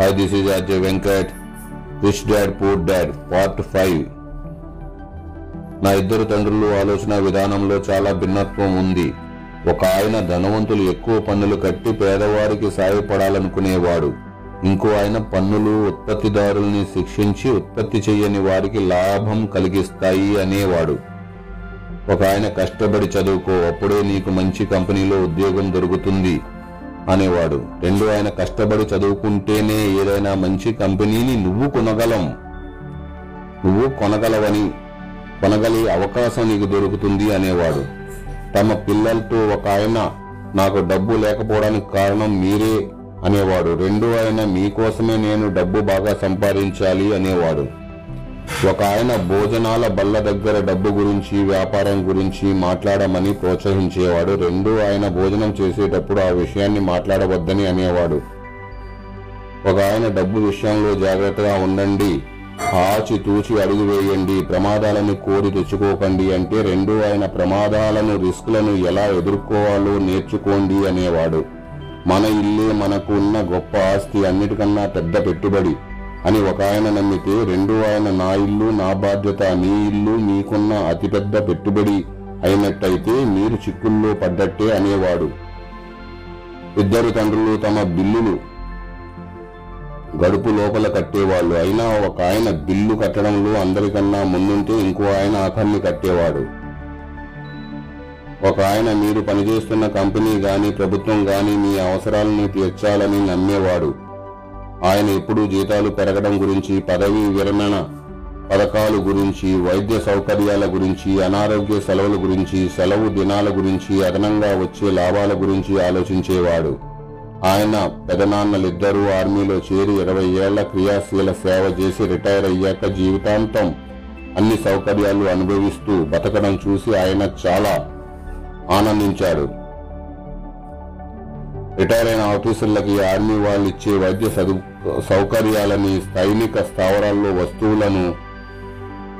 Hi this is Ajay Venkat rich dad poor dad part five నా ఇద్దరు తండ్రులు ఆలోచన విధానంలో చాలా భిన్నత్వం ఉంది. ఒక ఆయన ధనవంతులు ఎక్కువ పన్నులు కట్టి పేదవారికి సాయపడాలనుకునేవాడు. ఇంకో ఆయన పన్నులు ఉత్పత్తిదారుల్ని శిక్షించి ఉత్పత్తి చేయని వారికి లాభం కలిగిస్తాయి అనేవాడు. ఒక ఆయన కష్టపడి చదువుకో అప్పుడే నీకు మంచి కంపెనీలో ఉద్యోగం దొరుకుతుంది. అనేవాడు రెండు ఆయన కష్టపడి చదువుకుంటేనే ఏదైనా మంచి కంపెనీని నువ్వు కొనగలం. నువ్వు కొనగలవని కొనగలి అవకాశం నీకు దొరుకుతుంది అనేవాడు. తమ పిల్లలతో ఒక ఆయన నాకు డబ్బు లేకపోవడానికి కారణం మీరే అనేవాడు. రెండు ఆయన మీకోసమే నేను డబ్బు బాగా సంపాదించాలి అనేవాడు. ఒక ఆయన భోజనాల బల్ల దగ్గర డబ్బు గురించి వ్యాపారం గురించి మాట్లాడమని ప్రోత్సహించేవాడు. రెండు ఆయన భోజనం చేసేటప్పుడు ఆ విషయాన్ని మాట్లాడవద్దని అనేవాడు. ఒక ఆయన డబ్బు విషయంలో జాగ్రత్తగా ఉండండి. ఆచి తూచి అడుగు వేయండి. ప్రమాదాలను కోరి తెచ్చుకోకండి అంటే రెండు ఆయన ప్రమాదాలను రిస్క్లను ఎలా ఎదుర్కోవాలో నేర్చుకోండి అనేవాడు. మన ఇల్లే మనకు ఉన్న గొప్ప ఆస్తి అన్నిటికన్నా పెద్ద పెట్టుబడి. అని ఒక ఆయన నమ్మితే రెండు ఆయన నా ఇల్లు నా బాధ్యత నీ ఇల్లు మీకున్న అతిపెద్ద పెట్టుబడి అయినట్టయితే మీరు చిక్కుల్లో పడ్డట్టే అనేవాడు. ఇద్దరు తండ్రులు తమ బిల్లులు గడుపు లోపల కట్టేవాళ్ళు. అయినా ఒక ఆయన బిల్లు కట్టడంలో అందరికన్నా ముందుంటే ఇంకో ఆయన ఆఖరిని కట్టేవాడు. ఒక ఆయన మీరు పనిచేస్తున్న కంపెనీ గాని ప్రభుత్వం గాని మీ అవసరాలను తీర్చాలని నమ్మేవాడు. ఆయన ఎప్పుడూ జీతాలు పెరగడం గురించి పదవీ విరమణ పథకాలు గురించి వైద్య సౌకర్యాల గురించి అనారోగ్య సెలవుల గురించి సెలవు దినాల గురించి అదనంగా వచ్చే లాభాల గురించి ఆలోచించేవాడు. ఆయన పెదనాన్నలిద్దరూ ఆర్మీలో చేరి ఇరవై ఏళ్ళ క్రియాశీల సేవ చేసి రిటైర్ అయ్యాక జీవితాంతం అన్ని సౌకర్యాలు అనుభవిస్తూ బతకడం చూసి ఆయన చాలా ఆనందించాడు. రిటైర్ అయిన ఆఫీసర్లకి ఆర్మీ వాళ్ళు ఇచ్చే వైద్య సదు సౌకర్యాలని సైనిక స్థావరాల్లో వస్తువులను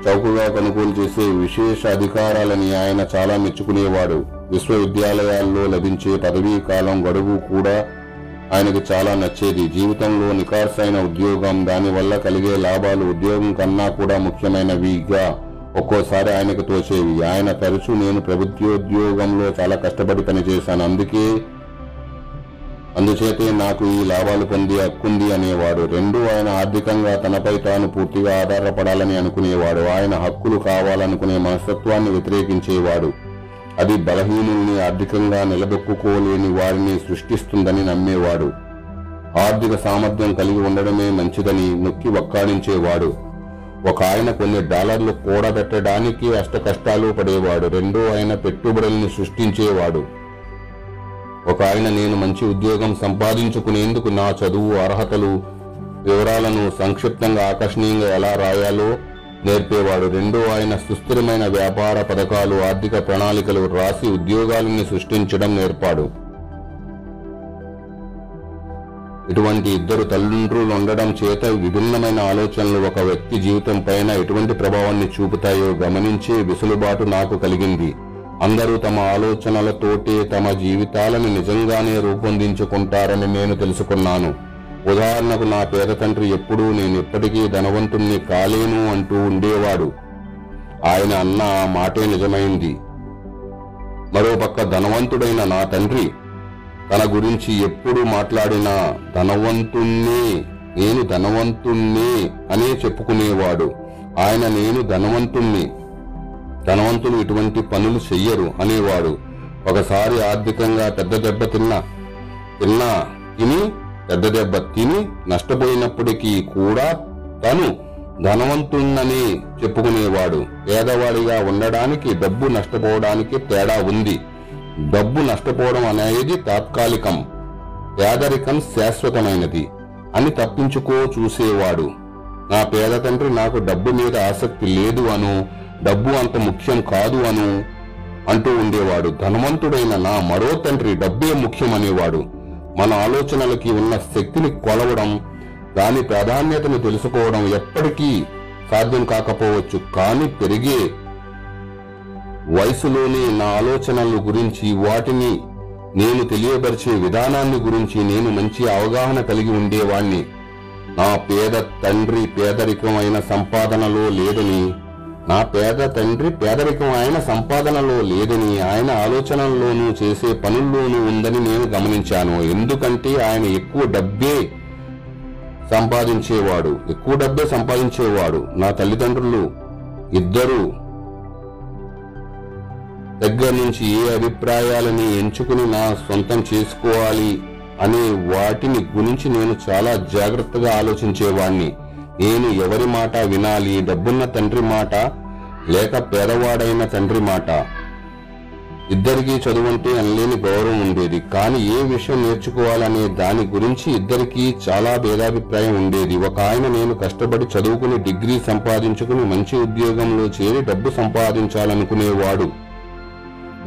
చౌకగా కొనుగోలు చేసే విశేష అధికారాలని ఆయన చాలా మెచ్చుకునేవాడు. విశ్వవిద్యాలయాల్లో లభించే పదవీ కాలం గడువు కూడా ఆయనకు చాలా నచ్చేది. జీవితంలో నికార్సైన ఉద్యోగం దానివల్ల కలిగే లాభాలు ఉద్యోగం కన్నా కూడా ముఖ్యమైనవిగా ఒక్కోసారి ఆయనకు తోచేవి. ఆయన తరచూ నేను ప్రభుత్వోద్యోగంలో చాలా కష్టపడి పనిచేశాను. అందుకే అందుచేతే నాకు ఈ లాభాలు పొంది హక్కుంది అనేవాడు. రెండు ఆయన ఆర్థికంగా తనపై తాను పూర్తిగా ఆధారపడాలని అనుకునేవాడు. ఆయన హక్కులు కావాలనుకునే మనస్తత్వాన్ని వ్యతిరేకించేవాడు. అది బలహీనుల్ని ఆర్థికంగా నిలదొక్కుకోలేని వారిని సృష్టిస్తుందని నమ్మేవాడు. ఆర్థిక సామర్థ్యం కలిగి ఉండడమే మంచిదని నొక్కి వక్కాడించేవాడు ఒక ఆయన కొన్ని డాలర్లు కూడబెట్టడానికి అష్ట కష్టాలు పడేవాడు. రెండో ఆయన పెట్టుబడుల్ని సృష్టించేవాడు. ఒక ఆయన నేను మంచి ఉద్యోగం సంపాదించుకునేందుకు నా చదువు అర్హతలు వివరాలను సంక్షిప్తంగా ఆకర్షణీయంగా ఎలా రాయాలో నేర్పేవాడు. రెండో ఆయన సుస్థిరమైన వ్యాపార పథకాలు ఆర్థిక ప్రణాళికలు రాసి ఉద్యోగాలని సృష్టించడం నేర్పాడు. ఇటువంటి ఇద్దరు తల్లిదండ్రులు ఉండడం చేత విభిన్నమైన ఆలోచనలు ఒక వ్యక్తి జీవితం పైన ఎటువంటి ప్రభావాన్ని చూపుతాయో గమనించే వెసులుబాటు నాకు కలిగింది. అందరూ తమ ఆలోచనలతోటే తమ జీవితాలను నిజంగానే రూపొందించుకుంటారని నేను తెలుసుకున్నాను. ఉదాహరణకు నా పేద తండ్రి ఎప్పుడూ నేను ఎప్పటికీ ధనవంతుణ్ణి కాలేను అంటూ ఉండేవాడు. ఆయన అన్న ఆ మాటే నిజమైంది. మరోపక్క ధనవంతుడైన నా తండ్రి తన గురించి ఎప్పుడు మాట్లాడినా ధనవంతుణ్ణే నేను ధనవంతుణ్ణే అనే చెప్పుకునేవాడు. ఆయన నేను ధనవంతుణ్ణి. ధనవంతులు ఇటువంటి పనులు చెయ్యరు అనేవాడు. ఒకసారి ఆర్థికంగా పెద్ద దెబ్బ తిన్నా తిన్నా తిని పెద్ద దెబ్బ తిని నష్టపోయినప్పటికీ కూడా తను ధనవంతుణ్ణని చెప్పుకునేవాడు. పేదవాడిగా ఉండడానికి డబ్బు నష్టపోవడానికి తేడా ఉంది. డబ్బు నష్టపోవడం అనేది తాత్కాలికం పేదరికం శాశ్వతమైనది అని తప్పించుకో చూసేవాడు. నా పేద తండ్రి నాకు డబ్బు మీద ఆసక్తి లేదు అను డబ్బు అంత ముఖ్యం కాదు అను అంటూ ఉండేవాడు. ధనవంతుడైన నా మరో తండ్రి డబ్బే ముఖ్యం అనేవాడు. మన ఆలోచనలకి ఉన్న శక్తిని కొలవడం దాని ప్రాధాన్యతను తెలుసుకోవడం ఎప్పటికీ సాధ్యం కాకపోవచ్చు. కానీ పెరిగే వయసులోనే నా ఆలోచనల గురించి వాటిని నేను తెలియపరిచే విధానాన్ని గురించి నేను మంచి అవగాహన కలిగి ఉండేవాణ్ణి. నా పేద తండ్రి పేదరికమైన సంపాదనలో లేదని నా పేద తండ్రి పేదరికం ఆయన సంపాదనలో లేదని ఆయన ఆలోచనల్లోనూ చేసే పనుల్లోనూ ఉందని నేను గమనించాను. ఎందుకంటే ఆయన ఎక్కువ డబ్బే సంపాదించేవాడు ఎక్కువ డబ్బే సంపాదించేవాడు. నా తల్లిదండ్రులు ఇద్దరు దగ్గర నుంచి ఏ అభిప్రాయాలని ఎంచుకుని నా సొంతం చేసుకోవాలి అనే వాటిని గురించి నేను చాలా జాగ్రత్తగా ఆలోచించేవాణ్ణి. నేను ఎవరి మాట వినాలి డబ్బున్న తండ్రి మాట లేక పేదవాడైన తండ్రి మాట. ఇద్దరికీ చదువంటే అనలేని గౌరవం ఉండేది. కానీ ఏ విషయం నేర్చుకోవాలనే దాని గురించి ఇద్దరికీ చాలా భేదాభిప్రాయం ఉండేది. ఒక ఆయన నేను కష్టపడి చదువుకుని డిగ్రీ సంపాదించుకుని మంచి ఉద్యోగంలో చేరి డబ్బు సంపాదించాలనుకునేవాడు.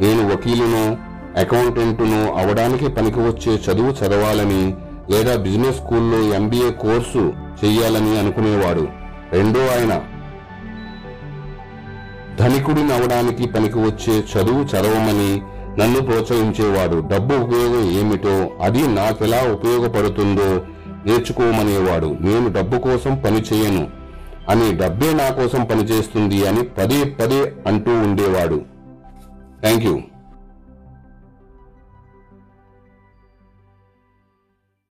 నేను వకీలును అకౌంటెంటును అవడానికి పనికి వచ్చే చదువు చదవాలని లేదా బిజినెస్ స్కూల్లో ఎంబీఏ కోర్సు చేయాలని అనుకునేవాడు. రెండో ఆయన ధనికుడిని అవడానికి పనికి వచ్చే చదువు చదవమని నన్ను ప్రోత్సహించేవాడు. డబ్బు ఉపయోగం ఏమిటో అది నాకెలా ఉపయోగపడుతుందో నేర్చుకోమనేవాడు. నేను డబ్బు కోసం పని చేయను. అని డబ్బే నా కోసం పనిచేస్తుంది అని పదే పదే అంటూ ఉండేవాడు. Thank you